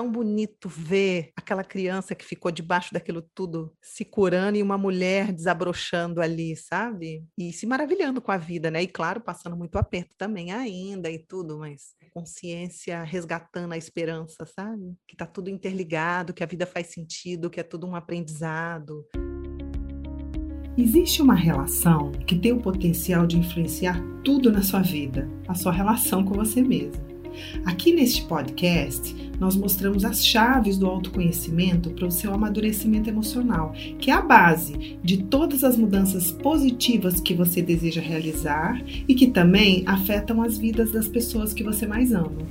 tão bonito ver aquela criança que ficou debaixo daquilo tudo se curando e uma mulher desabrochando ali, sabe? E se maravilhando com a vida, né? E claro, passando muito aperto também ainda e tudo, mas consciência resgatando a esperança, sabe? Que tá tudo interligado, que a vida faz sentido, que é tudo um aprendizado. Existe uma relação que tem o potencial de influenciar tudo na sua vida, a sua relação com você mesmo. Aqui neste podcast, nós mostramos as chaves do autoconhecimento para o seu amadurecimento emocional, que é a base de todas as mudanças positivas que você deseja realizar e que também afetam as vidas das pessoas que você mais ama.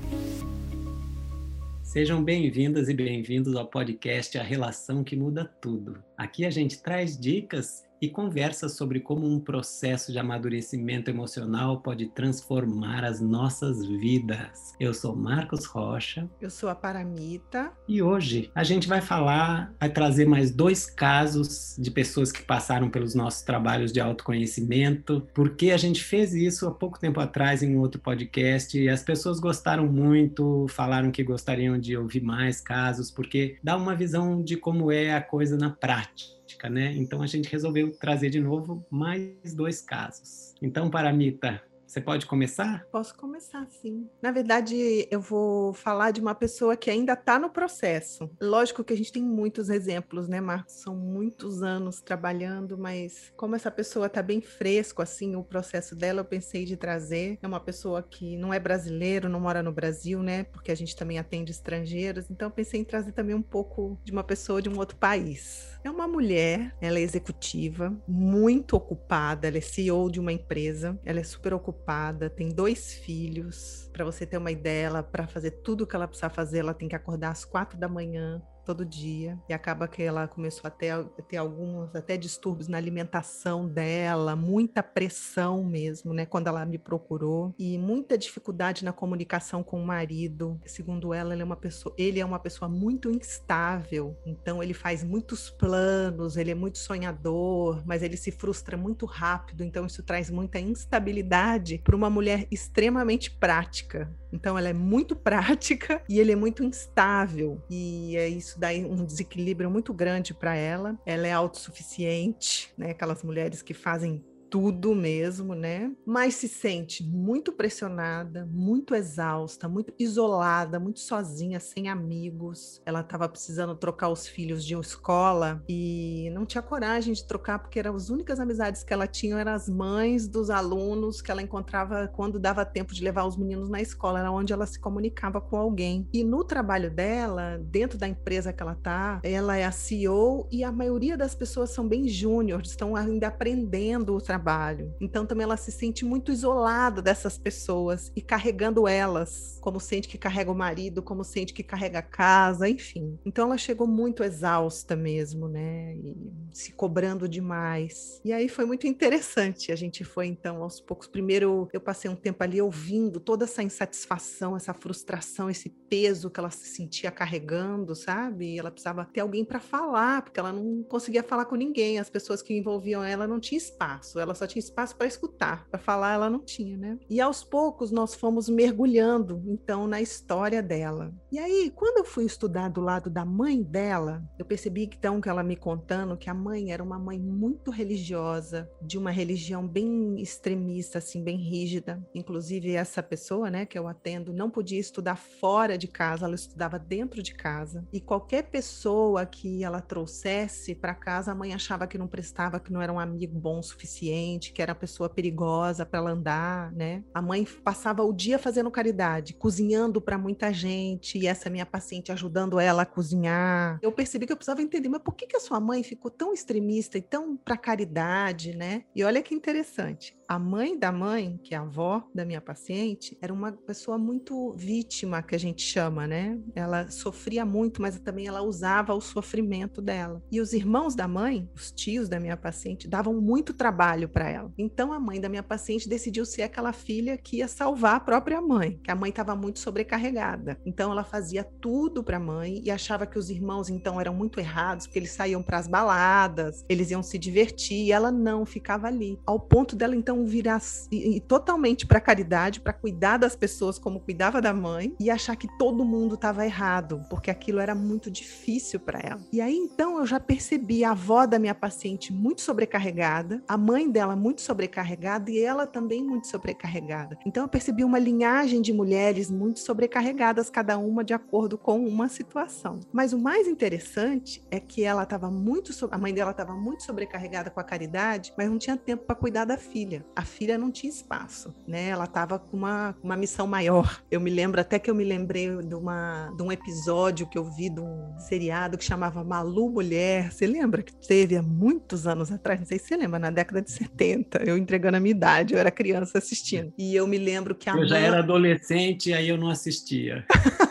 Sejam bem-vindas e bem-vindos ao podcast A Relação que Muda Tudo. Aqui a gente traz dicas e conversa sobre como um processo de amadurecimento emocional pode transformar as nossas vidas. Eu sou Marcos Rocha. Eu sou a Paramita. E hoje a gente vai falar, vai trazer mais dois casos de pessoas que passaram pelos nossos trabalhos de autoconhecimento, porque a gente fez isso há pouco tempo atrás em um outro podcast e as pessoas gostaram muito, falaram que gostariam de ouvir mais casos, porque dá uma visão de como é a coisa na prática prática, né? Então a gente resolveu trazer de novo mais dois casos. Então, Paramita, você pode começar? Posso começar, sim. Na verdade, eu vou falar de uma pessoa que ainda está no processo. Lógico que a gente tem muitos exemplos, né, Marcos? São muitos anos trabalhando, mas como essa pessoa está bem fresco, assim, o processo dela, eu pensei de trazer. É uma pessoa que não é brasileiro, não mora no Brasil, né? Porque a gente também atende estrangeiros. Então, eu pensei em trazer também um pouco de uma pessoa de um outro país. É uma mulher, ela é executiva, muito ocupada, ela é CEO de uma empresa, ela é super ocupada, tem dois filhos. Para você ter uma ideia, para fazer tudo o que ela precisa fazer, ela tem que acordar às quatro da manhã, todo dia e acaba que ela começou a ter, a ter alguns até distúrbios na alimentação dela, muita pressão mesmo, né, quando ela me procurou e muita dificuldade na comunicação com o marido. Segundo ela, ele é uma pessoa, ele é uma pessoa muito instável, então ele faz muitos planos, ele é muito sonhador, mas ele se frustra muito rápido, então isso traz muita instabilidade para uma mulher extremamente prática. Então ela é muito prática e ele é muito instável e é isso dá um desequilíbrio muito grande para ela. Ela é autossuficiente, né? Aquelas mulheres que fazem tudo mesmo, né? Mas se sente muito pressionada, muito exausta, muito isolada, muito sozinha, sem amigos. Ela estava precisando trocar os filhos de uma escola e não tinha coragem de trocar porque eram as únicas amizades que ela tinha eram as mães dos alunos que ela encontrava quando dava tempo de levar os meninos na escola, era onde ela se comunicava com alguém. E no trabalho dela, dentro da empresa que ela tá, ela é a CEO e a maioria das pessoas são bem júniores, estão ainda aprendendo o trabalho trabalho. Então também ela se sente muito isolada dessas pessoas e carregando elas, como sente que carrega o marido, como sente que carrega a casa, enfim. Então ela chegou muito exausta mesmo, né? E se cobrando demais. E aí foi muito interessante. A gente foi então aos poucos. Primeiro eu passei um tempo ali ouvindo toda essa insatisfação, essa frustração, esse peso que ela se sentia carregando, sabe? E ela precisava ter alguém para falar, porque ela não conseguia falar com ninguém. As pessoas que envolviam ela não tinha espaço. Ela ela só tinha espaço para escutar, para falar ela não tinha, né? E aos poucos nós fomos mergulhando então na história dela. E aí, quando eu fui estudar do lado da mãe dela, eu percebi então que ela me contando que a mãe era uma mãe muito religiosa, de uma religião bem extremista, assim, bem rígida. Inclusive essa pessoa, né, que eu atendo, não podia estudar fora de casa, ela estudava dentro de casa. E qualquer pessoa que ela trouxesse para casa, a mãe achava que não prestava, que não era um amigo bom o suficiente que era pessoa perigosa para ela andar, né? A mãe passava o dia fazendo caridade, cozinhando para muita gente, e essa minha paciente ajudando ela a cozinhar. Eu percebi que eu precisava entender, mas por que, que a sua mãe ficou tão extremista e tão para caridade, né? E olha que interessante. A mãe da mãe, que é a avó da minha paciente, era uma pessoa muito vítima, que a gente chama, né? Ela sofria muito, mas também ela usava o sofrimento dela. E os irmãos da mãe, os tios da minha paciente, davam muito trabalho para ela. Então a mãe da minha paciente decidiu ser aquela filha que ia salvar a própria mãe, que a mãe estava muito sobrecarregada. Então ela fazia tudo para a mãe e achava que os irmãos então eram muito errados, porque eles saíam para as baladas, eles iam se divertir, e ela não ficava ali. Ao ponto dela então virar e, totalmente para caridade, para cuidar das pessoas como cuidava da mãe e achar que todo mundo estava errado, porque aquilo era muito difícil para ela. E aí então eu já percebi a avó da minha paciente muito sobrecarregada, a mãe dela muito sobrecarregada e ela também muito sobrecarregada. Então eu percebi uma linhagem de mulheres muito sobrecarregadas, cada uma de acordo com uma situação. Mas o mais interessante é que ela estava muito, a mãe dela estava muito sobrecarregada com a caridade, mas não tinha tempo para cuidar da filha. A filha não tinha espaço, né? Ela estava com uma, uma missão maior. Eu me lembro até que eu me lembrei de, uma, de um episódio que eu vi de um seriado que chamava Malu Mulher. Você lembra que teve há muitos anos atrás? Não sei se você lembra, na década de 70, eu entregando a minha idade, eu era criança assistindo. E eu me lembro que a Eu mãe... já era adolescente, aí eu não assistia.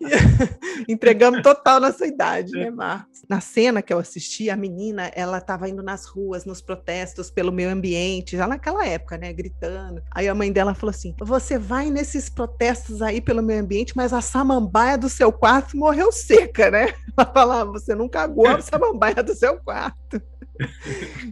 Entregamos total nossa idade, né, Marcos? Na cena que eu assisti, a menina, ela estava indo nas ruas, nos protestos pelo meio ambiente, já naquela época, né, gritando. Aí a mãe dela falou assim: "Você vai nesses protestos aí pelo meio ambiente, mas a samambaia do seu quarto morreu seca, né?" Ela falava: "Você não cagou a samambaia do seu quarto."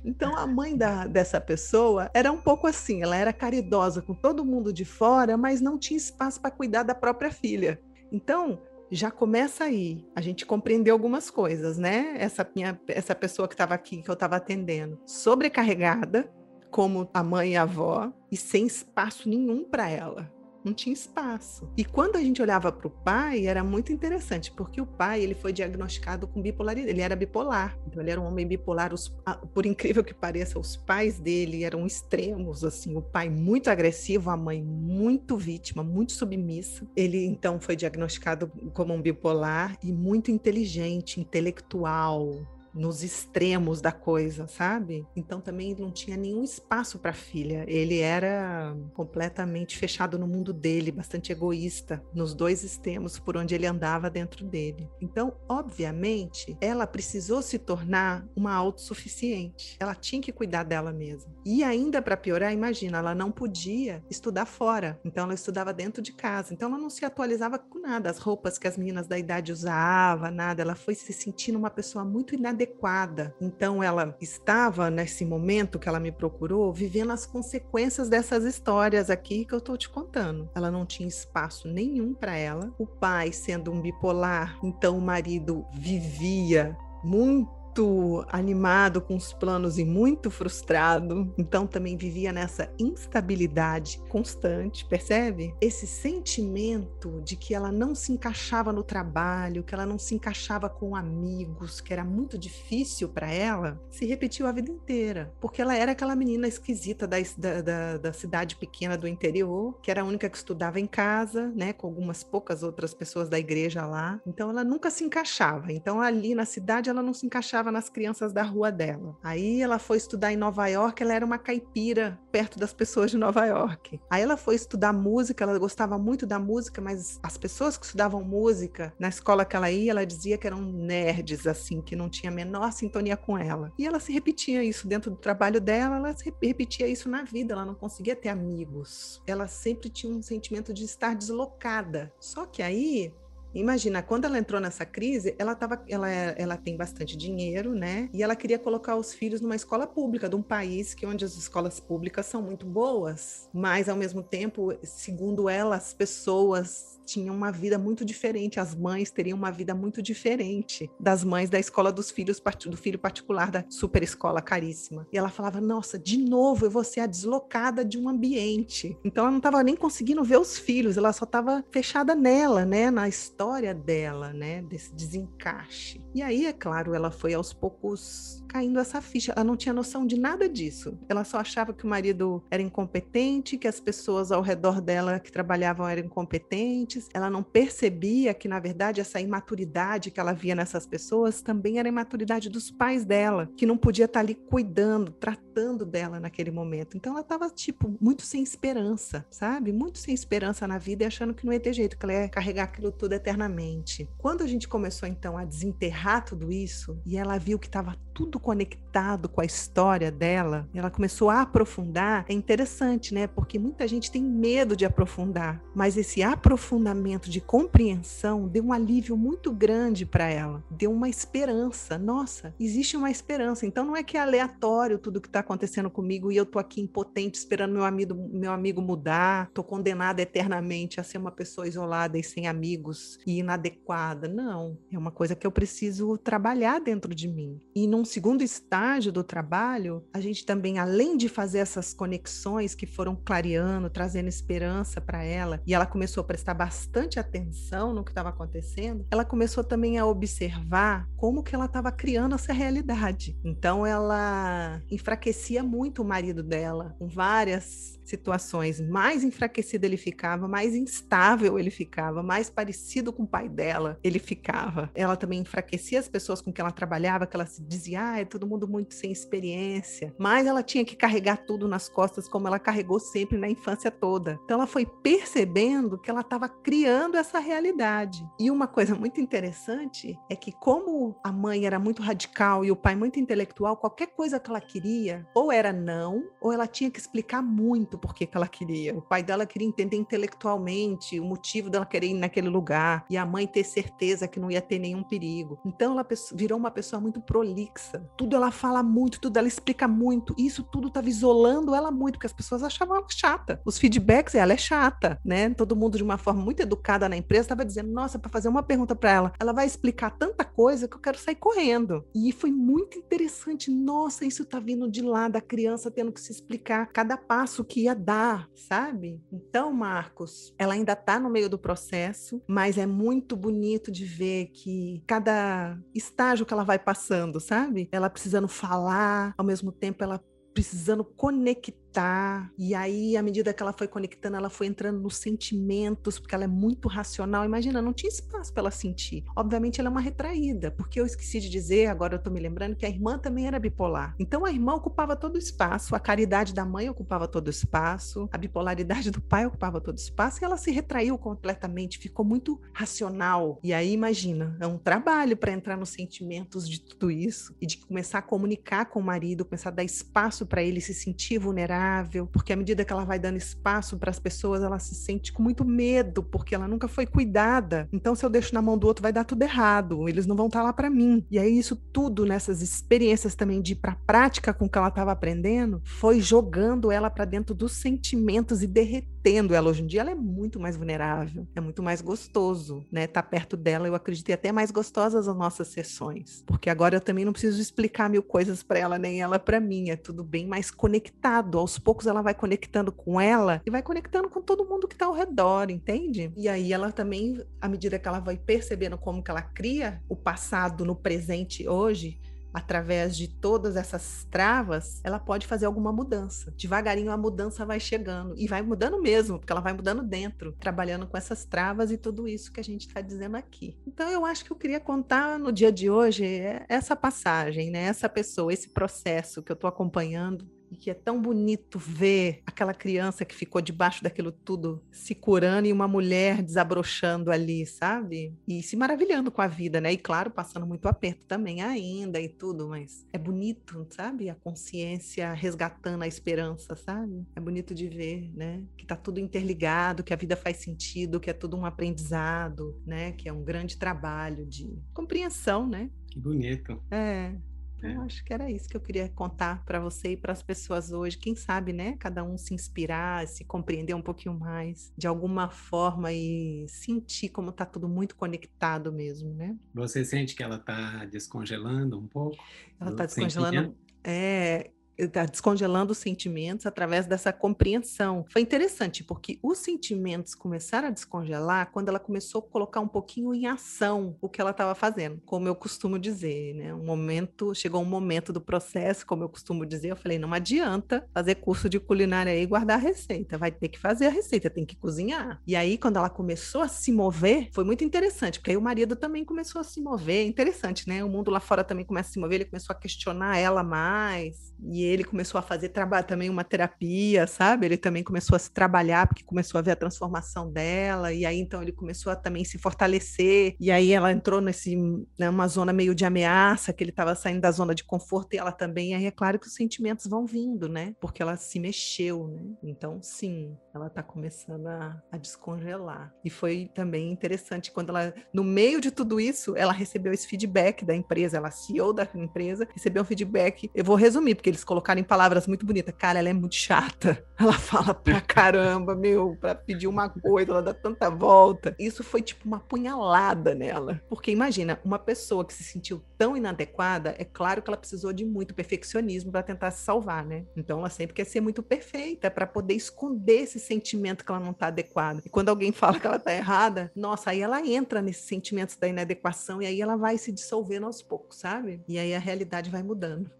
Então a mãe da, dessa pessoa era um pouco assim, ela era caridosa com todo mundo de fora, mas não tinha espaço para cuidar da própria filha. Então, já começa aí. A gente compreendeu algumas coisas, né? Essa minha essa pessoa que estava aqui que eu estava atendendo, sobrecarregada, como a mãe e a avó, e sem espaço nenhum para ela não tinha espaço. E quando a gente olhava para o pai, era muito interessante, porque o pai ele foi diagnosticado com bipolaridade, ele era bipolar, então ele era um homem bipolar. Os, por incrível que pareça, os pais dele eram extremos, assim, o pai muito agressivo, a mãe muito vítima, muito submissa. Ele então foi diagnosticado como um bipolar e muito inteligente, intelectual, nos extremos da coisa, sabe? Então também não tinha nenhum espaço para filha. Ele era completamente fechado no mundo dele, bastante egoísta nos dois extremos por onde ele andava dentro dele. Então, obviamente, ela precisou se tornar uma autossuficiente. Ela tinha que cuidar dela mesma. E ainda para piorar, imagina, ela não podia estudar fora. Então ela estudava dentro de casa. Então ela não se atualizava com nada, as roupas que as meninas da idade usavam, nada. Ela foi se sentindo uma pessoa muito inadequada adequada. Então ela estava nesse momento que ela me procurou vivendo as consequências dessas histórias aqui que eu estou te contando. Ela não tinha espaço nenhum para ela. O pai sendo um bipolar, então o marido vivia muito muito animado com os planos e muito frustrado, então também vivia nessa instabilidade constante, percebe? Esse sentimento de que ela não se encaixava no trabalho, que ela não se encaixava com amigos, que era muito difícil para ela, se repetiu a vida inteira, porque ela era aquela menina esquisita da, da, da cidade pequena do interior, que era a única que estudava em casa, né, com algumas poucas outras pessoas da igreja lá, então ela nunca se encaixava. Então ali na cidade ela não se encaixava nas crianças da rua dela. Aí ela foi estudar em Nova York, ela era uma caipira perto das pessoas de Nova York. Aí ela foi estudar música, ela gostava muito da música, mas as pessoas que estudavam música na escola que ela ia, ela dizia que eram nerds, assim, que não tinha a menor sintonia com ela. E ela se repetia isso dentro do trabalho dela, ela se repetia isso na vida, ela não conseguia ter amigos. Ela sempre tinha um sentimento de estar deslocada. Só que aí Imagina, quando ela entrou nessa crise, ela, tava, ela, ela tem bastante dinheiro, né? E ela queria colocar os filhos numa escola pública, de um país que onde as escolas públicas são muito boas, mas ao mesmo tempo, segundo ela, as pessoas tinham uma vida muito diferente, as mães teriam uma vida muito diferente das mães da escola dos filhos, do filho particular da super escola caríssima. E ela falava: Nossa, de novo eu vou ser a deslocada de um ambiente. Então ela não estava nem conseguindo ver os filhos, ela só estava fechada nela, né, na história dela, né, desse desencaixe. E aí, é claro, ela foi aos poucos caindo essa ficha. Ela não tinha noção de nada disso. Ela só achava que o marido era incompetente, que as pessoas ao redor dela que trabalhavam eram incompetentes. Ela não percebia que, na verdade, essa imaturidade que ela via nessas pessoas também era a imaturidade dos pais dela, que não podia estar ali cuidando, tratando dela naquele momento. Então ela estava, tipo, muito sem esperança, sabe? Muito sem esperança na vida e achando que não ia ter jeito, que ela ia carregar aquilo tudo eternamente. Quando a gente começou, então, a desenterrar tudo isso e ela viu que estava tudo conectado com a história dela, ela começou a aprofundar. É interessante, né? Porque muita gente tem medo de aprofundar, mas esse aprofundamento de compreensão deu um alívio muito grande para ela, deu uma esperança. Nossa, existe uma esperança. Então não é que é aleatório tudo que está acontecendo comigo e eu tô aqui impotente esperando meu amigo, meu amigo mudar, tô condenada eternamente a ser uma pessoa isolada e sem amigos e inadequada. Não, é uma coisa que eu preciso trabalhar dentro de mim. E num segundo estágio do trabalho, a gente também, além de fazer essas conexões que foram clareando, trazendo esperança para ela, e ela começou a prestar bastante atenção no que estava acontecendo, ela começou também a observar como que ela estava criando essa realidade. Então ela enfraquecia muito o marido dela, com várias situações. Mais enfraquecido ele ficava, mais instável ele ficava, mais parecido com o pai dela ele ficava. Ela também enfraquecia as pessoas com que ela trabalhava, que ela se dizia, ah, é todo mundo muito sem experiência. Mas ela tinha que carregar tudo nas costas, como ela carregou sempre na infância toda. Então ela foi percebendo que ela estava criando essa realidade. E uma coisa muito interessante é que, como a mãe era muito radical e o pai muito intelectual, qualquer coisa que ela queria, ou era não, ou ela tinha que explicar muito por que ela queria. O pai dela queria entender intelectualmente o motivo dela querer ir naquele lugar e a mãe ter certeza que não ia ter nenhum perigo. Então ela virou uma pessoa muito prolixa. Tudo ela fala muito, tudo ela explica muito. Isso tudo estava isolando ela muito, porque as pessoas achavam ela chata. Os feedbacks, ela é chata, né? Todo mundo de uma forma muito educada na empresa estava dizendo: "Nossa, para fazer uma pergunta para ela, ela vai explicar tanta coisa que eu quero sair correndo". E foi muito interessante. Nossa, isso tá vindo de lá da criança tendo que se explicar cada passo que ia dar, sabe? Então, Marcos, ela ainda está no meio do processo, mas é muito bonito de ver que cada estágio que ela vai passando, sabe? Ela precisando falar, ao mesmo tempo ela precisando conectar conectar. E aí, à medida que ela foi conectando, ela foi entrando nos sentimentos, porque ela é muito racional. Imagina, não tinha espaço para ela sentir. Obviamente, ela é uma retraída, porque eu esqueci de dizer, agora eu tô me lembrando, que a irmã também era bipolar. Então, a irmã ocupava todo o espaço, a caridade da mãe ocupava todo o espaço, a bipolaridade do pai ocupava todo o espaço, e ela se retraiu completamente, ficou muito racional. E aí, imagina, é um trabalho para entrar nos sentimentos de tudo isso e de começar a comunicar com o marido, começar a dar espaço para ele se sentir vulnerável vulnerável, porque à medida que ela vai dando espaço para as pessoas, ela se sente com muito medo, porque ela nunca foi cuidada. Então, se eu deixo na mão do outro, vai dar tudo errado, eles não vão estar tá lá para mim. E aí, isso tudo nessas experiências também de ir para a prática com que ela estava aprendendo, foi jogando ela para dentro dos sentimentos e derretendo ela. Hoje em dia, ela é muito mais vulnerável, é muito mais gostoso, né? Tá perto dela, eu acredito, até mais gostosas as nossas sessões, porque agora eu também não preciso explicar mil coisas para ela, nem ela para mim, é tudo bem mais conectado aos poucos ela vai conectando com ela e vai conectando com todo mundo que está ao redor, entende? E aí ela também, à medida que ela vai percebendo como que ela cria o passado no presente hoje, através de todas essas travas, ela pode fazer alguma mudança. Devagarinho a mudança vai chegando e vai mudando mesmo, porque ela vai mudando dentro, trabalhando com essas travas e tudo isso que a gente está dizendo aqui. Então eu acho que eu queria contar no dia de hoje é essa passagem, né? Essa pessoa, esse processo que eu estou acompanhando e que é tão bonito ver aquela criança que ficou debaixo daquilo tudo se curando e uma mulher desabrochando ali, sabe? E se maravilhando com a vida, né? E claro, passando muito aperto também ainda e tudo, mas é bonito, sabe? A consciência resgatando a esperança, sabe? É bonito de ver, né? Que tá tudo interligado, que a vida faz sentido, que é tudo um aprendizado, né? Que é um grande trabalho de compreensão, né? Que bonito. É. Então, é. acho que era isso que eu queria contar para você e para as pessoas hoje. Quem sabe, né? Cada um se inspirar, se compreender um pouquinho mais, de alguma forma e sentir como está tudo muito conectado mesmo, né? Você sente que ela está descongelando um pouco? Ela está descongelando. É, está descongelando os sentimentos através dessa compreensão. Foi interessante, porque os sentimentos começaram a descongelar quando ela começou a colocar um pouquinho em ação o que ela estava fazendo, como eu costumo dizer, né? Um momento, chegou um momento do processo, como eu costumo dizer, eu falei, não adianta fazer curso de culinária e guardar a receita, vai ter que fazer a receita, tem que cozinhar. E aí, quando ela começou a se mover, foi muito interessante, porque aí o marido também começou a se mover, interessante, né? O mundo lá fora também começa a se mover, ele começou a questionar ela mais, e ele começou a fazer trabalho também uma terapia, sabe? Ele também começou a se trabalhar porque começou a ver a transformação dela e aí então ele começou a também se fortalecer e aí ela entrou nesse né, uma zona meio de ameaça que ele estava saindo da zona de conforto e ela também. Aí é claro que os sentimentos vão vindo, né? Porque ela se mexeu, né? Então sim, ela está começando a, a descongelar. E foi também interessante quando ela no meio de tudo isso ela recebeu esse feedback da empresa, ela CEO da empresa recebeu um feedback. Eu vou resumir porque eles colocaram em palavras muito bonitas. Cara, ela é muito chata. Ela fala pra caramba, meu, pra pedir uma coisa, ela dá tanta volta. Isso foi tipo uma punhalada nela. Porque imagina, uma pessoa que se sentiu tão inadequada, é claro que ela precisou de muito perfeccionismo para tentar se salvar, né? Então ela sempre quer ser muito perfeita para poder esconder esse sentimento que ela não tá adequada. E quando alguém fala que ela tá errada, nossa, aí ela entra nesses sentimentos da inadequação e aí ela vai se dissolvendo aos poucos, sabe? E aí a realidade vai mudando.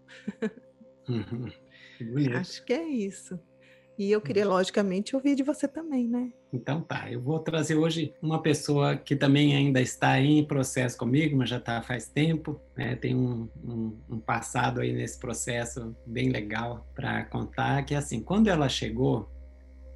Uhum. Acho que é isso. E eu queria, logicamente, ouvir de você também, né? Então tá, eu vou trazer hoje uma pessoa que também ainda está em processo comigo, mas já está faz tempo, né? tem um, um, um, passado aí nesse processo bem legal para contar, que assim, quando ela chegou,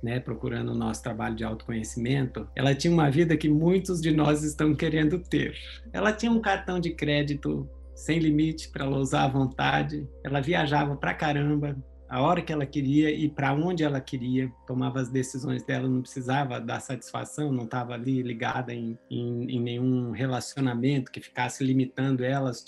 né, procurando o nosso trabalho de autoconhecimento, ela tinha uma vida que muitos de nós estão querendo ter. Ela tinha um cartão de crédito sem limite para ela usar à vontade, ela viajava pra caramba, a hora que ela queria e para onde ela queria, tomava as decisões dela, não precisava dar satisfação, não estava ali ligada em, em, em, nenhum relacionamento que ficasse limitando elas.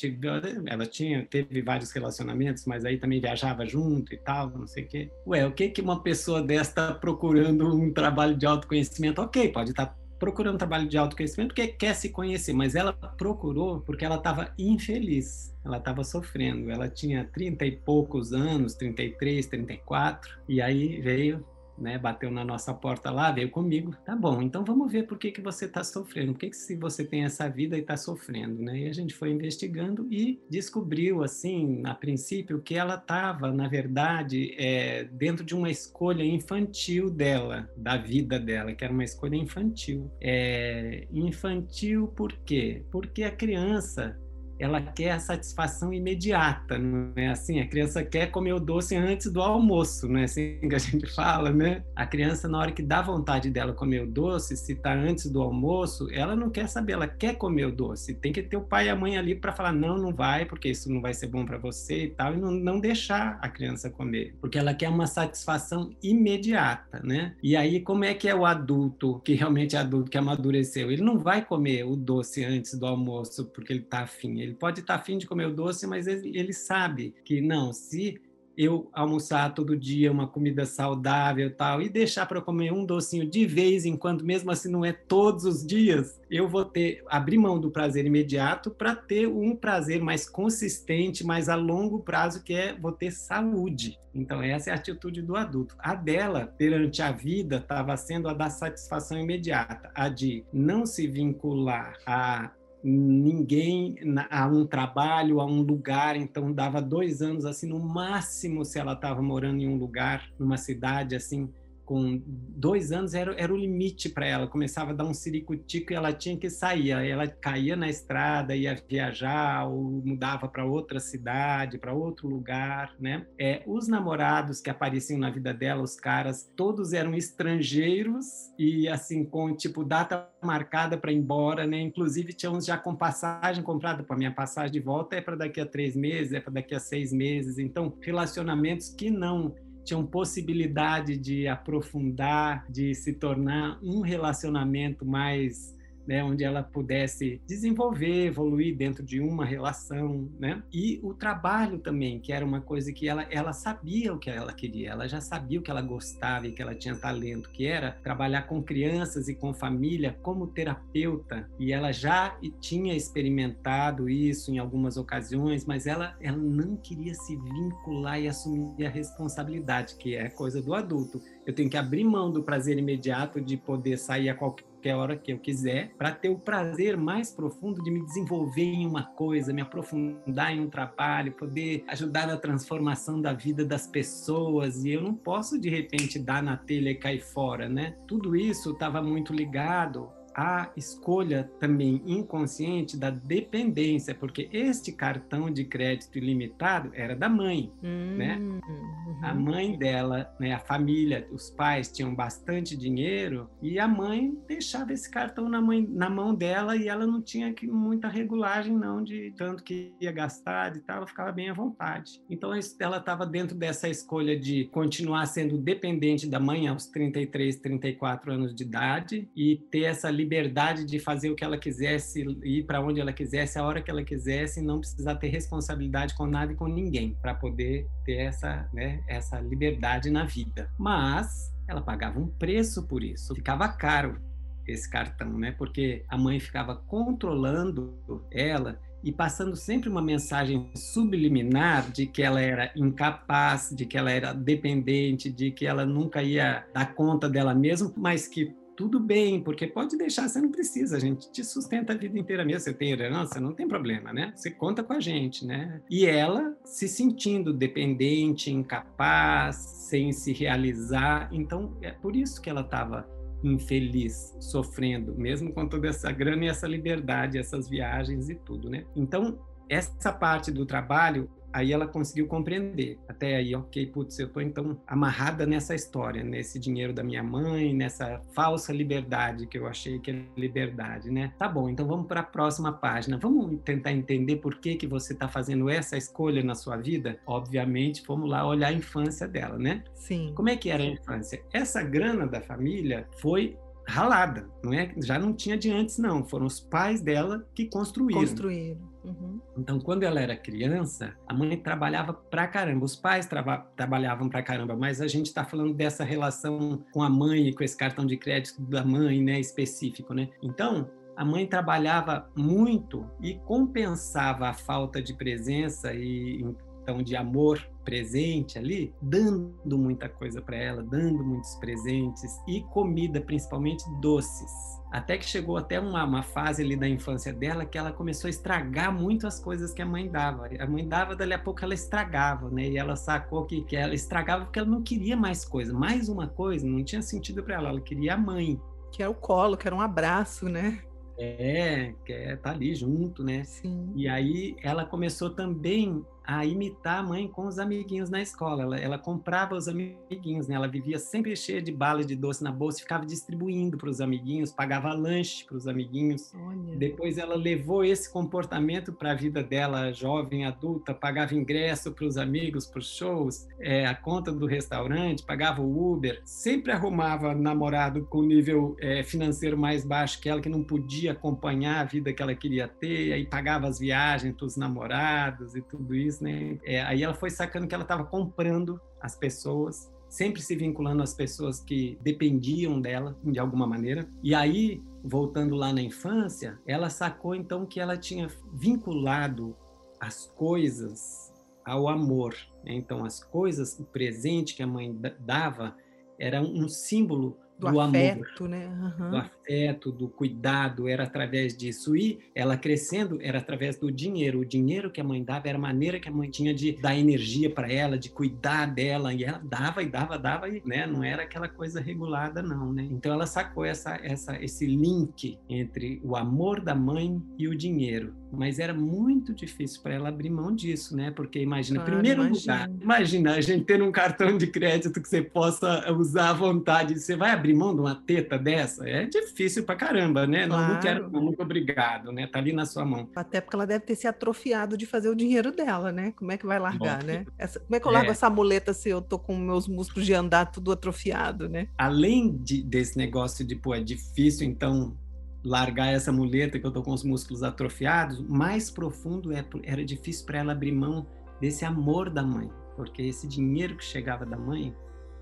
Ela tinha, teve vários relacionamentos, mas aí também viajava junto e tal, não sei o quê. Ué, o que que uma pessoa dessa está procurando um trabalho de autoconhecimento? Ok, pode estar tá procurando trabalho de autoconhecimento porque quer se conhecer, mas ela procurou porque ela estava infeliz, ela estava sofrendo. Ela tinha 30 e poucos anos, 33, 34, e aí veio né, bateu na nossa porta lá, veio comigo. Tá bom, então vamos ver por que, que você está sofrendo. Por que, que se você tem essa vida e está sofrendo, né? E a gente foi investigando e descobriu, assim, a princípio, que ela estava, na verdade, é, dentro de uma escolha infantil dela, da vida dela, que era uma escolha infantil. É, infantil por quê? Porque a criança ela quer a satisfação imediata, não é assim? A criança quer comer o doce antes do almoço, não é assim que a gente fala, né? A criança, na hora que dá vontade dela comer o doce, se está antes do almoço, ela não quer saber, ela quer comer o doce. Tem que ter o pai e a mãe ali para falar, não, não vai, porque isso não vai ser bom para você e tal, e não, não deixar a criança comer, porque ela quer uma satisfação imediata, né? E aí, como é que é o adulto, que realmente é adulto, que amadureceu? Ele não vai comer o doce antes do almoço porque ele está afim, ele pode estar afim de comer o doce, mas ele, ele sabe que não, se eu almoçar todo dia uma comida saudável tal e deixar para comer um docinho de vez em quando, mesmo assim não é todos os dias, eu vou ter abrir mão do prazer imediato para ter um prazer mais consistente, mais a longo prazo que é vou ter saúde. Então essa é a atitude do adulto. A dela perante a vida estava sendo a da satisfação imediata, a de não se vincular a ninguém a um trabalho, a um lugar, então dava dois anos assim no máximo se ela estava morando em um lugar, numa cidade assim com dois anos era, era o limite para ela. Começava a dar um ciricutico e ela tinha que sair. Ela caía na estrada, ia viajar ou mudava para outra cidade, para outro lugar, né? É, os namorados que apareciam na vida dela, os caras, todos eram estrangeiros e assim com tipo data marcada para ir embora, né? Inclusive tinha uns já com passagem comprada para minha passagem de volta é para daqui a três meses, é para daqui a seis meses. Então relacionamentos que não tinham possibilidade de aprofundar, de se tornar um relacionamento mais né, onde ela pudesse desenvolver, evoluir dentro de uma relação, né? E o trabalho também, que era uma coisa que ela, ela sabia o que ela queria, ela já sabia o que ela gostava e que ela tinha talento, que era trabalhar com crianças e com família como terapeuta, e ela já tinha experimentado isso em algumas ocasiões, mas ela, ela não queria se vincular e assumir a responsabilidade, que é coisa do adulto. Eu tenho que abrir mão do prazer imediato de poder sair a qualquer hora que eu quiser, para ter o prazer mais profundo de me desenvolver em uma coisa, me aprofundar em um trabalho, poder ajudar na transformação da vida das pessoas. E eu não posso de repente dar na telha e cair fora, né? Tudo isso estava muito ligado a escolha também inconsciente da dependência, porque este cartão de crédito ilimitado era da mãe, hum, né? Uhum. A mãe dela, né, a família, os pais tinham bastante dinheiro e a mãe deixava esse cartão na, mãe, na mão dela e ela não tinha que, muita regulagem não de tanto que ia gastar e tal, ela ficava bem à vontade. Então ela estava dentro dessa escolha de continuar sendo dependente da mãe aos 33, 34 anos de idade e ter essa liberdade de fazer o que ela quisesse, ir para onde ela quisesse, a hora que ela quisesse, e não precisar ter responsabilidade com nada e com ninguém, para poder ter essa, né, essa liberdade na vida. Mas ela pagava um preço por isso, ficava caro esse cartão, né? Porque a mãe ficava controlando ela e passando sempre uma mensagem subliminar de que ela era incapaz, de que ela era dependente, de que ela nunca ia dar conta dela mesma, mas que tudo bem, porque pode deixar, você não precisa, a gente te sustenta a vida inteira mesmo, você tem herança, não tem problema, né? Você conta com a gente, né? E ela se sentindo dependente, incapaz, sem se realizar, então é por isso que ela estava infeliz, sofrendo, mesmo com toda essa grana e essa liberdade, essas viagens e tudo, né? Então, essa parte do trabalho Aí ela conseguiu compreender. Até aí, ok, putz, eu tô então amarrada nessa história, nesse dinheiro da minha mãe, nessa falsa liberdade que eu achei que é liberdade, né? Tá bom, então vamos para a próxima página. Vamos tentar entender por que que você está fazendo essa escolha na sua vida? Obviamente, vamos lá olhar a infância dela, né? Sim. Como é que era a infância? Essa grana da família foi ralada, não é? Já não tinha de antes, não. Foram os pais dela que construíram. Construíram. Uhum. Então, quando ela era criança, a mãe trabalhava pra caramba, os pais traba trabalhavam pra caramba, mas a gente está falando dessa relação com a mãe com esse cartão de crédito da mãe, né, específico, né? Então, a mãe trabalhava muito e compensava a falta de presença e então de amor presente ali, dando muita coisa para ela, dando muitos presentes e comida, principalmente doces. Até que chegou até uma, uma, fase ali da infância dela que ela começou a estragar muito as coisas que a mãe dava. A mãe dava, dali a pouco ela estragava, né? E ela sacou que, que ela estragava porque ela não queria mais coisa. Mais uma coisa não tinha sentido para ela, ela queria a mãe. Que era o colo, que era um abraço, né? É, que é tá ali junto, né? Sim. E aí ela começou também a imitar a mãe com os amiguinhos na escola. Ela, ela comprava os amiguinhos, né? Ela vivia sempre cheia de balas de doce na bolsa ficava distribuindo para os amiguinhos, pagava lanche para os amiguinhos. Olha. Depois ela levou esse comportamento para a vida dela, jovem, adulta, pagava ingresso para os amigos, para os shows, é, a conta do restaurante, pagava o Uber, sempre arrumava namorado com nível é, financeiro mais baixo que ela, que não podia acompanhar a vida que ela queria ter, aí pagava as viagens para os namorados e tudo isso né? É, aí ela foi sacando que ela estava comprando as pessoas, sempre se vinculando às pessoas que dependiam dela de alguma maneira. E aí, voltando lá na infância, ela sacou então que ela tinha vinculado as coisas ao amor. Né? Então, as coisas, o presente que a mãe dava era um símbolo do, do afeto, amor, né? Uhum. do afeto, do cuidado, era através disso. E ela crescendo era através do dinheiro. O dinheiro que a mãe dava era a maneira que a mãe tinha de dar energia para ela, de cuidar dela. E ela dava e dava, dava, e, né? Não era aquela coisa regulada, não, né? Então ela sacou essa, essa, esse link entre o amor da mãe e o dinheiro. Mas era muito difícil para ela abrir mão disso, né? Porque imagina, claro, primeiro imagina. lugar, imagina a gente ter um cartão de crédito que você possa usar à vontade. Você vai abrir mão de uma teta dessa? É difícil pra caramba, né? Claro. Não, não quero, não, muito obrigado, né? Tá ali na sua mão. Até porque ela deve ter se atrofiado de fazer o dinheiro dela, né? Como é que vai largar, Bom, né? Essa, como é que eu largo é. essa muleta se eu tô com meus músculos de andar tudo atrofiado, né? Além de, desse negócio de, pô, é difícil, então largar essa muleta que eu tô com os músculos atrofiados, mais profundo é, era difícil para ela abrir mão desse amor da mãe, porque esse dinheiro que chegava da mãe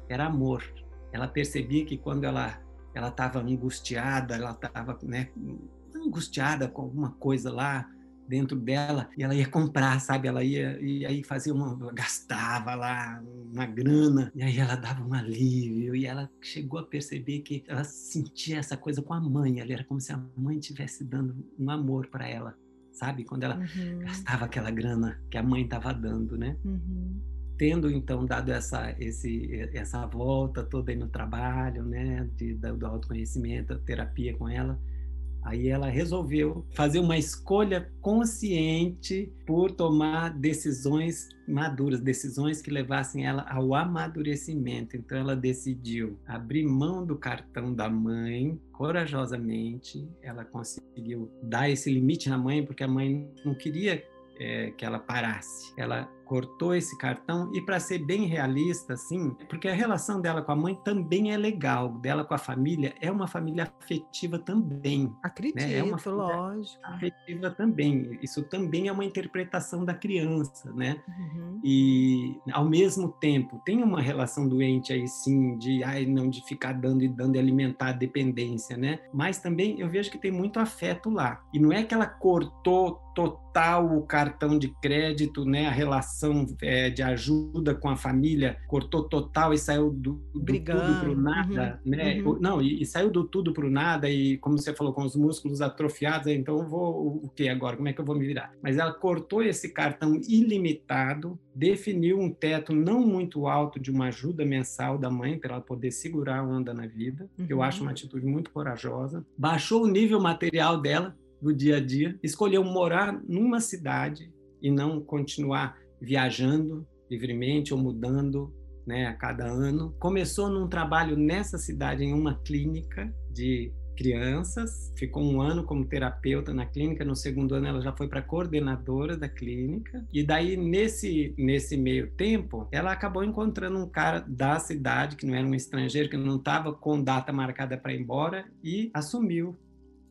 era amor. Ela percebia que quando ela ela estava angustiada, ela estava né, angustiada com alguma coisa lá dentro dela e ela ia comprar, sabe? Ela ia e aí fazia uma gastava lá uma grana e aí ela dava um alívio e ela chegou a perceber que ela sentia essa coisa com a mãe, ela era como se a mãe estivesse dando um amor para ela, sabe? Quando ela uhum. gastava aquela grana que a mãe estava dando, né? Uhum. Tendo então dado essa esse essa volta toda aí no trabalho, né, de, do autoconhecimento, terapia com ela, Aí ela resolveu fazer uma escolha consciente por tomar decisões maduras, decisões que levassem ela ao amadurecimento. Então ela decidiu abrir mão do cartão da mãe corajosamente. Ela conseguiu dar esse limite na mãe porque a mãe não queria é, que ela parasse. Ela cortou esse cartão e para ser bem realista, assim, porque a relação dela com a mãe também é legal, dela com a família é uma família afetiva também. Acredito, né? é uma lógico. Afetiva também. Isso também é uma interpretação da criança, né? Uhum. E ao mesmo tempo tem uma relação doente aí sim de ai não de ficar dando e dando e alimentar a dependência, né? Mas também eu vejo que tem muito afeto lá. E não é que ela cortou total o cartão de crédito, né? A relação relação é, de ajuda com a família cortou total e saiu do, do tudo para o nada, uhum, né? Uhum. Não, e, e, saiu do tudo para o nada e, como você falou, com os músculos atrofiados, então eu vou o que agora? Como é que eu vou me virar? Mas ela cortou esse cartão ilimitado, definiu um teto não muito alto de uma ajuda mensal da mãe para ela poder segurar a onda na vida, uhum. eu acho uma atitude muito corajosa. Baixou o nível material dela do dia a dia, escolheu morar numa cidade e não continuar viajando livremente ou mudando né, a cada ano. Começou num trabalho nessa cidade, em uma clínica de crianças, ficou um ano como terapeuta na clínica, no segundo ano ela já foi para coordenadora da clínica, e daí nesse, nesse meio tempo, ela acabou encontrando um cara da cidade, que não era um estrangeiro, que não estava com data marcada para ir embora, e assumiu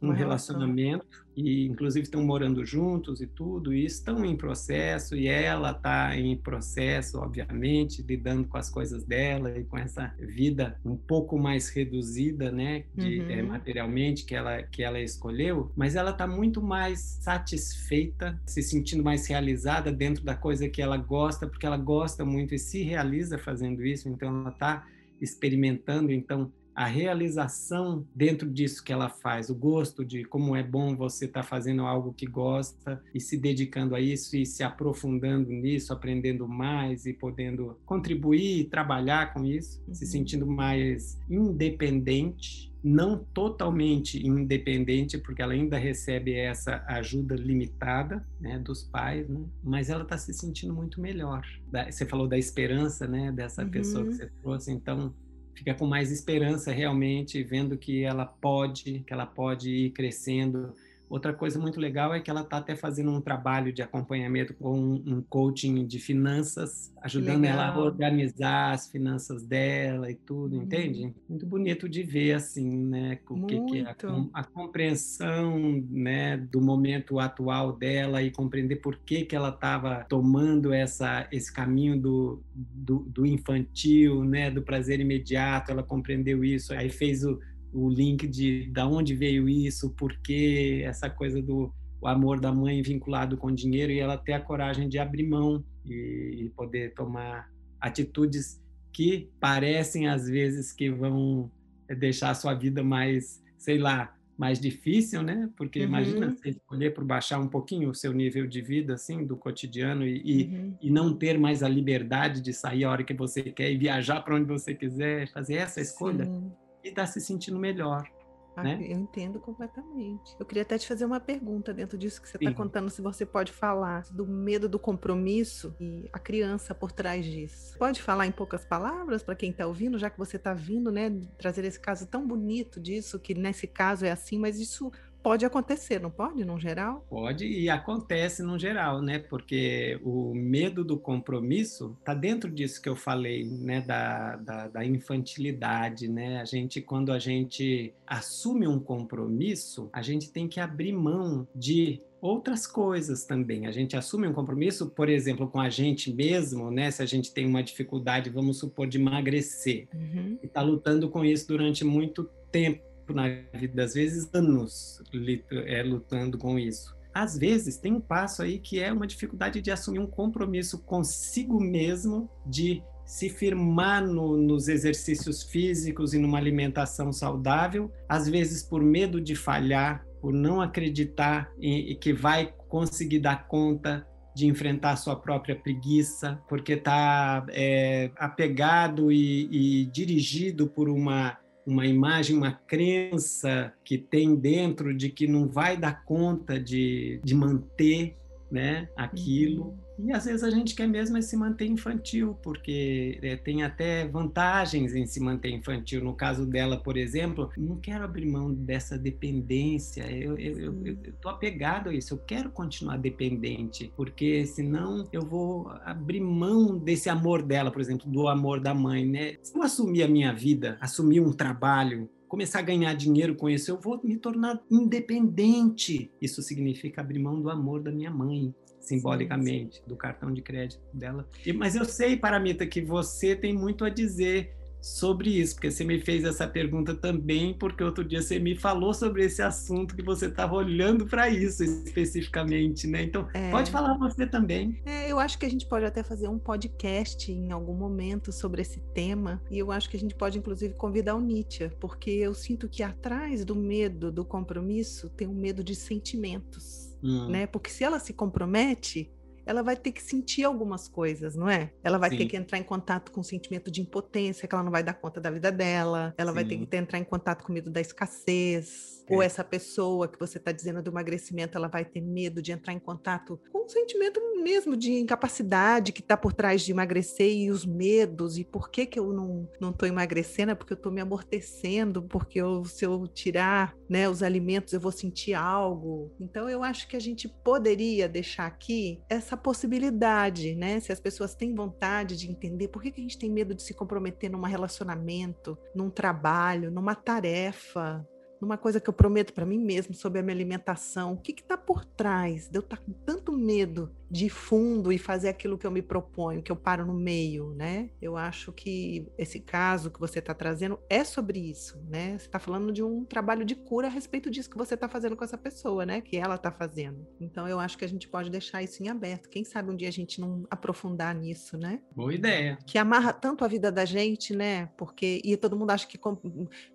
um relacionamento e inclusive estão morando juntos e tudo e estão em processo e ela está em processo obviamente lidando com as coisas dela e com essa vida um pouco mais reduzida né de uhum. é, materialmente que ela que ela escolheu mas ela está muito mais satisfeita se sentindo mais realizada dentro da coisa que ela gosta porque ela gosta muito e se realiza fazendo isso então ela está experimentando então a realização dentro disso que ela faz, o gosto de como é bom você estar tá fazendo algo que gosta e se dedicando a isso e se aprofundando nisso, aprendendo mais e podendo contribuir e trabalhar com isso, uhum. se sentindo mais independente não totalmente independente, porque ela ainda recebe essa ajuda limitada né, dos pais, né? mas ela está se sentindo muito melhor. Você falou da esperança né, dessa uhum. pessoa que você trouxe, então fica com mais esperança realmente, vendo que ela pode, que ela pode ir crescendo Outra coisa muito legal é que ela está até fazendo um trabalho de acompanhamento com um coaching de finanças, ajudando legal. ela a organizar as finanças dela e tudo, uhum. entende? Muito bonito de ver assim, né? O que, que é a, a, compreensão, né, do momento atual dela e compreender por que que ela estava tomando essa esse caminho do, do, do infantil, né, do prazer imediato. Ela compreendeu isso, aí fez o o link de da onde veio isso, por que essa coisa do o amor da mãe vinculado com dinheiro e ela ter a coragem de abrir mão e, e poder tomar atitudes que parecem às vezes que vão deixar a sua vida mais, sei lá, mais difícil, né? Porque uhum. imagina você escolher por baixar um pouquinho o seu nível de vida, assim, do cotidiano e, uhum. e, e, não ter mais a liberdade de sair a hora que você quer e viajar para onde você quiser, fazer essa escolha. Sim e está se sentindo melhor. Ah, né? Eu entendo completamente. Eu queria até te fazer uma pergunta dentro disso que você está contando, se você pode falar do medo do compromisso e a criança por trás disso. Pode falar em poucas palavras para quem está ouvindo, já que você está vindo, né, trazer esse caso tão bonito disso, que nesse caso é assim, mas isso pode acontecer, não pode, no geral? Pode e acontece no geral, né? Porque o medo do compromisso está dentro disso que eu falei, né? Da, da, da, infantilidade, né? A gente, quando a gente assume um compromisso, a gente tem que abrir mão de outras coisas também. A gente assume um compromisso, por exemplo, com a gente mesmo, né? Se a gente tem uma dificuldade, vamos supor, de emagrecer, uhum. e está lutando com isso durante muito tempo na vida, às vezes anos é, lutando com isso. Às vezes tem um passo aí que é uma dificuldade de assumir um compromisso consigo mesmo, de se firmar no, nos exercícios físicos e numa alimentação saudável, às vezes por medo de falhar, por não acreditar em, em que vai conseguir dar conta de enfrentar sua própria preguiça, porque está é, apegado e, e dirigido por uma uma imagem, uma crença que tem dentro de que não vai dar conta de, de manter né, aquilo. E às vezes a gente quer mesmo é se manter infantil, porque é, tem até vantagens em se manter infantil. No caso dela, por exemplo, não quero abrir mão dessa dependência, eu estou apegado a isso, eu quero continuar dependente, porque senão eu vou abrir mão desse amor dela, por exemplo, do amor da mãe. Né? Se eu assumir a minha vida, assumir um trabalho, começar a ganhar dinheiro com isso, eu vou me tornar independente. Isso significa abrir mão do amor da minha mãe, simbolicamente, sim, sim. do cartão de crédito dela. E, mas eu sei, Paramita, que você tem muito a dizer sobre isso, porque você me fez essa pergunta também, porque outro dia você me falou sobre esse assunto que você estava olhando para isso especificamente, né? Então, é. pode falar você também. É, eu acho que a gente pode até fazer um podcast em algum momento sobre esse tema, e eu acho que a gente pode inclusive convidar o Nietzsche, porque eu sinto que atrás do medo do compromisso tem um medo de sentimentos. Hum. Né? Porque se ela se compromete, ela vai ter que sentir algumas coisas, não é? Ela vai Sim. ter que entrar em contato com o sentimento de impotência, que ela não vai dar conta da vida dela, ela Sim. vai ter que entrar em contato com o medo da escassez, ou é. essa pessoa que você está dizendo do emagrecimento, ela vai ter medo de entrar em contato com o sentimento mesmo de incapacidade que está por trás de emagrecer e os medos e por que que eu não não estou emagrecendo, é porque eu estou me amortecendo, porque eu, se eu tirar né, os alimentos eu vou sentir algo. Então eu acho que a gente poderia deixar aqui essa possibilidade, né? Se as pessoas têm vontade de entender por que, que a gente tem medo de se comprometer num relacionamento, num trabalho, numa tarefa, numa coisa que eu prometo para mim mesmo sobre a minha alimentação, o que está por trás de eu estar tá com tanto medo de fundo e fazer aquilo que eu me proponho, que eu paro no meio, né? Eu acho que esse caso que você está trazendo é sobre isso, né? Você está falando de um trabalho de cura a respeito disso que você está fazendo com essa pessoa, né? Que ela está fazendo. Então eu acho que a gente pode deixar isso em aberto. Quem sabe um dia a gente não aprofundar nisso, né? Boa ideia. Que amarra tanto a vida da gente, né? Porque e todo mundo acha que com...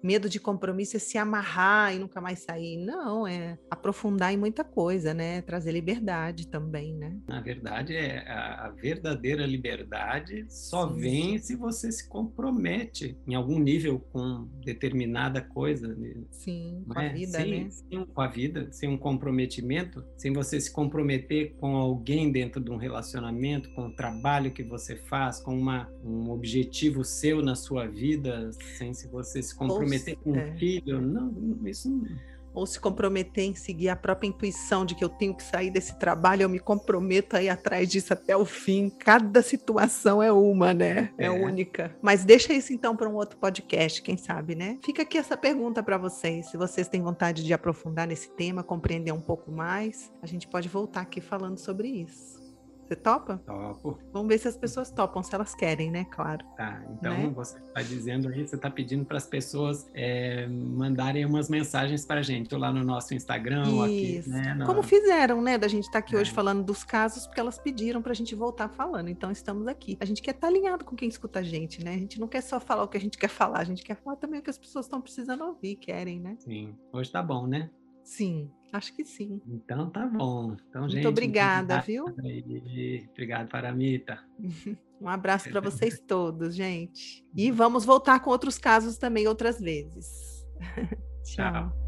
medo de compromisso é se amarrar e nunca mais sair. Não, é aprofundar em muita coisa, né? Trazer liberdade também, né? Na verdade, é a, a verdadeira liberdade só sim, vem sim. se você se compromete em algum nível com determinada coisa. Né? Sim, com a vida, sem, né? Sem, com a vida, sem um comprometimento, sem você se comprometer com alguém dentro de um relacionamento, com o trabalho que você faz, com uma, um objetivo seu na sua vida, sem se você se comprometer com é. um filho, não, isso não ou se comprometer em seguir a própria intuição de que eu tenho que sair desse trabalho, eu me comprometo a ir atrás disso até o fim. Cada situação é uma, né? É, é única. Mas deixa isso então para um outro podcast, quem sabe, né? Fica aqui essa pergunta para vocês. Se vocês têm vontade de aprofundar nesse tema, compreender um pouco mais, a gente pode voltar aqui falando sobre isso. Você topa? Topo. Vamos ver se as pessoas topam, se elas querem, né? Claro. Tá, então né? você está dizendo aí, você está pedindo para as pessoas é, mandarem umas mensagens para a gente, ou lá no nosso Instagram, Isso. aqui, né? No... Como fizeram, né? Da gente estar tá aqui é. hoje falando dos casos, porque elas pediram para a gente voltar falando. Então estamos aqui. A gente quer estar tá alinhado com quem escuta a gente, né? A gente não quer só falar o que a gente quer falar, a gente quer falar também o que as pessoas estão precisando ouvir, querem, né? Sim. Hoje tá bom, né? Sim. Acho que sim. Então tá bom. Então, muito gente, obrigada, viu? Aí. Obrigado, Paramita. um abraço para vocês todos, gente. E vamos voltar com outros casos também outras vezes. Tchau. Tchau.